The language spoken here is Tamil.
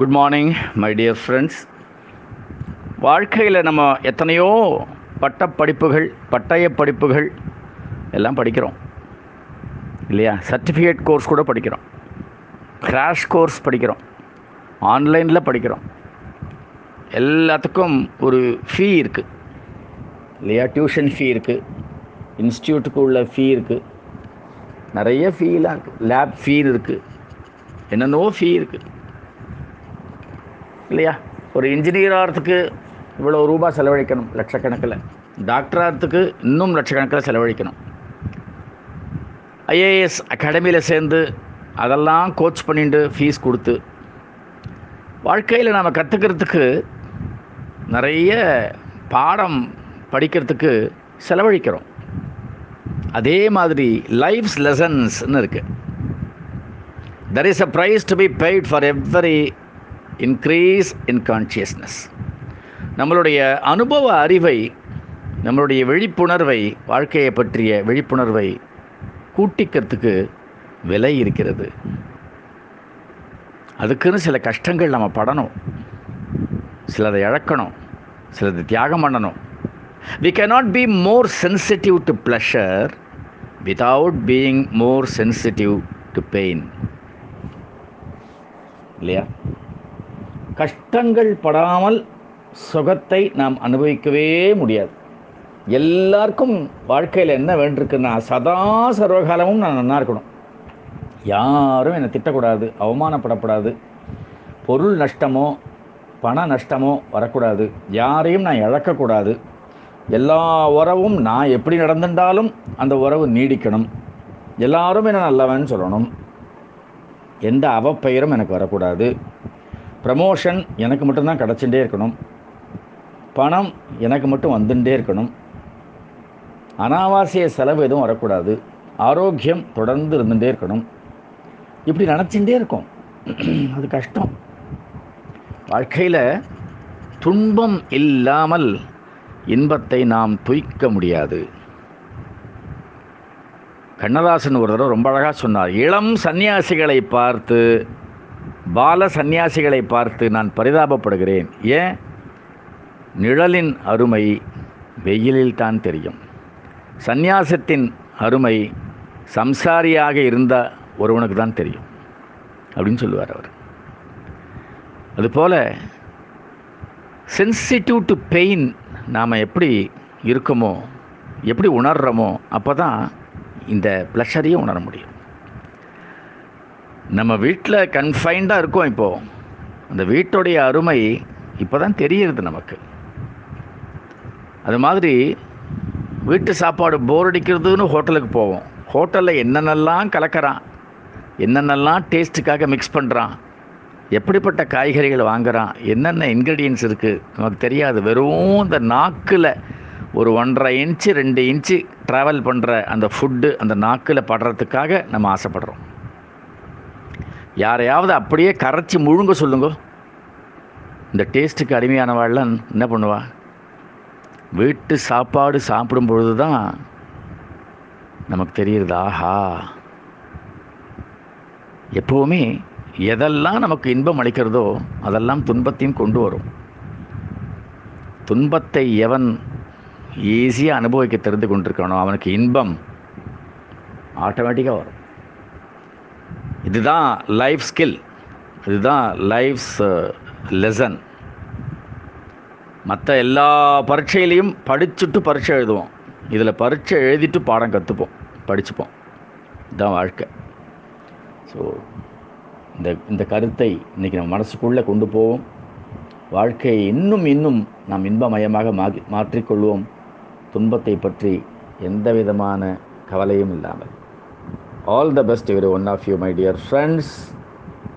Good morning my dear friends வாழ்க்கையில் நம்ம எத்தனையோ பட்ட படிப்புகள் பட்டய படிப்புகள் எல்லாம் படிக்கிறோம். இல்லையா? சர்டிஃபிகேட் கோர்ஸ் கூட படிக்கிறோம். கிராஷ் கோர்ஸ் படிக்கிறோம். ஆன்லைனில் படிக்கிறோம். எல்லாத்துக்கும் ஒரு ஃபீ இருக்குது இல்லையா? டியூஷன் ஃபீ இருக்குது இன்ஸ்டியூட்டுக்கு உள்ள ஃபீ இருக்குது நிறைய ஃபீலாம் இருக்குது லேப் ஃபீ இருக்குது என்னென்னவோ ஃபீ இருக்குது இல்லையா? ஒரு இன்ஜினியர் ஆகிறதுக்கு இவ்வளோ ரூபா செலவழிக்கணும் லட்சக்கணக்கில். டாக்டர் ஆகிறதுக்கு இன்னும் லட்சக்கணக்கில் செலவழிக்கணும். ஐஏஎஸ் அகாடமியில் சேர்ந்து அதெல்லாம் கோச் பண்ணிட்டு ஃபீஸ் கொடுத்து வாழ்க்கையில் நாம் கற்றுக்கிறதுக்கு நிறைய பாடம் படிக்கிறதுக்கு செலவழிக்கிறோம். அதே மாதிரி லைஃப்ஸ் லெசன்ஸ்னு இருக்குது there is a price to be paid for every increase in consciousness நம்மளுடைய அனுபவ அறிவை நம்மளுடைய விழிப்புணர்வை வாழ்க்கையை பற்றிய விழிப்புணர்வை கூட்டிக்கிறதுக்கு விலை இருக்கிறது. அதுக்குன்னு சில கஷ்டங்கள் நம்ம படணும். சிலதை இழக்கணும். சிலது தியாகம் பண்ணணும். We cannot be more sensitive to pleasure without being more sensitive to pain இல்லையா? கஷ்டங்கள் படாமல் சுகத்தை நாம் அனுபவிக்கவே முடியாது. எல்லாருக்கும் வாழ்க்கையில் என்ன வேண்டியிருக்குன்னா சதா சர்வகாலமும் நான் நல்லா இருக்கணும். யாரும் என்னை திட்டக்கூடாது அவமானப்படக்கூடாது பொருள் நஷ்டமோ பண நஷ்டமோ வரக்கூடாது யாரையும் நான் இழக்கக்கூடாது. எல்லா உறவும் நான் எப்படி நடந்துட்டாலும் அந்த உறவு நீடிக்கணும். எல்லாரும் என்ன நல்லவன் சொல்லணும். எந்த அவப்பெயரும் எனக்கு வரக்கூடாது. ப்ரமோஷன் எனக்கு மட்டும்தான் கிடச்சிட்டே இருக்கணும். பணம் எனக்கு மட்டும் வந்துட்டே இருக்கணும். அனாவாசிய செலவு எதுவும் வரக்கூடாது. ஆரோக்கியம் தொடர்ந்து இருந்துகிட்டே இருக்கணும். இப்படி நினச்சிட்டே இருக்கும். அது கஷ்டம். வாழ்க்கையில் துன்பம் இல்லாமல் இன்பத்தை நாம் துய்க்க முடியாது. கண்ணதாசன் ஒரு தடவை ரொம்ப அழகாக சொன்னார் இளம் சன்னியாசிகளை பார்த்து பால சந்நியாசிகளை பார்த்து நான் பரிதாபப்படுகிறேன். ஏன்? நிழலின் அருமை வெயிலில் தான் தெரியும். சந்நியாசத்தின் அருமை சம்சாரியாக இருந்த ஒருவனுக்கு தான் தெரியும் அப்படின்னு சொல்லுவார் அவர். அதுபோல் சென்சிட்டிவ் டு பெயின் நாம் எப்படி இருக்கோமோ எப்படி உணர்கிறோமோ அப்போ தான் இந்த ப்ளஷரையும் உணர முடியும். நம்ம வீட்டில் கன்ஃபைன்டாக இருக்கோம் இப்போது அந்த வீட்டுடைய அருமை இப்போ தான் தெரியுது நமக்கு. அது மாதிரி வீட்டு சாப்பாடு போர் அடிக்கிறதுன்னு ஹோட்டலுக்கு போவோம். ஹோட்டலில் என்னென்னலாம் கலக்கிறான்? என்னென்னலாம் டேஸ்ட்டுக்காக மிக்ஸ் பண்ணுறான் எப்படிப்பட்ட காய்கறிகள் வாங்குகிறான் என்னென்ன இன்க்ரீடியன்ஸ் இருக்குது நமக்கு தெரியாது. வெறும் இந்த நாக்கில் ஒரு ஒன்றரை இன்ச்சு ரெண்டு இன்ச்சு ட்ராவல் பண்ணுற அந்த ஃபுட்டு அந்த நாக்கில் படுறதுக்காக நம்ம ஆசைப்படுறோம். யாரையாவது அப்படியே கரைச்சி முழுங்க சொல்லுங்க. இந்த டேஸ்ட்டுக்கு அடிமையானவாள்லாம் என்ன பண்ணுவா? வீட்டு சாப்பாடு சாப்பிடும் பொழுது தான் நமக்கு தெரியுது ஆஹா. எப்போவுமே எதெல்லாம் நமக்கு இன்பம் அளிக்கிறதோ அதெல்லாம் துன்பத்தையும் கொண்டு வரும். துன்பத்தை எவன் ஈஸியாக அனுபவிக்க தெரிந்து கொண்டிருக்கானோ அவனுக்கு இன்பம் ஆட்டோமேட்டிக்காக வரும். இதுதான் லைஃப் ஸ்கில் இதுதான் லைஃப்ஸ் லெசன் மற்ற எல்லா பரீட்சையிலையும் படிச்சுட்டு பரீட்சை எழுதுவோம். இதில் பரீட்சை எழுதிட்டு பாடம் கற்றுப்போம் படிச்சுப்போம். இதுதான் வாழ்க்கை. ஸோ இந்த இந்த கருத்தை இன்றைக்கி நம்ம மனசுக்குள்ளே கொண்டு போவோம். வாழ்க்கையை இன்னும் இன்னும் நாம் இன்பமயமாக மாற்றி மாற்றிக்கொள்வோம். துன்பத்தை பற்றி எந்த விதமான கவலையும் இல்லாமல். All the best to everyone of you, my dear friends.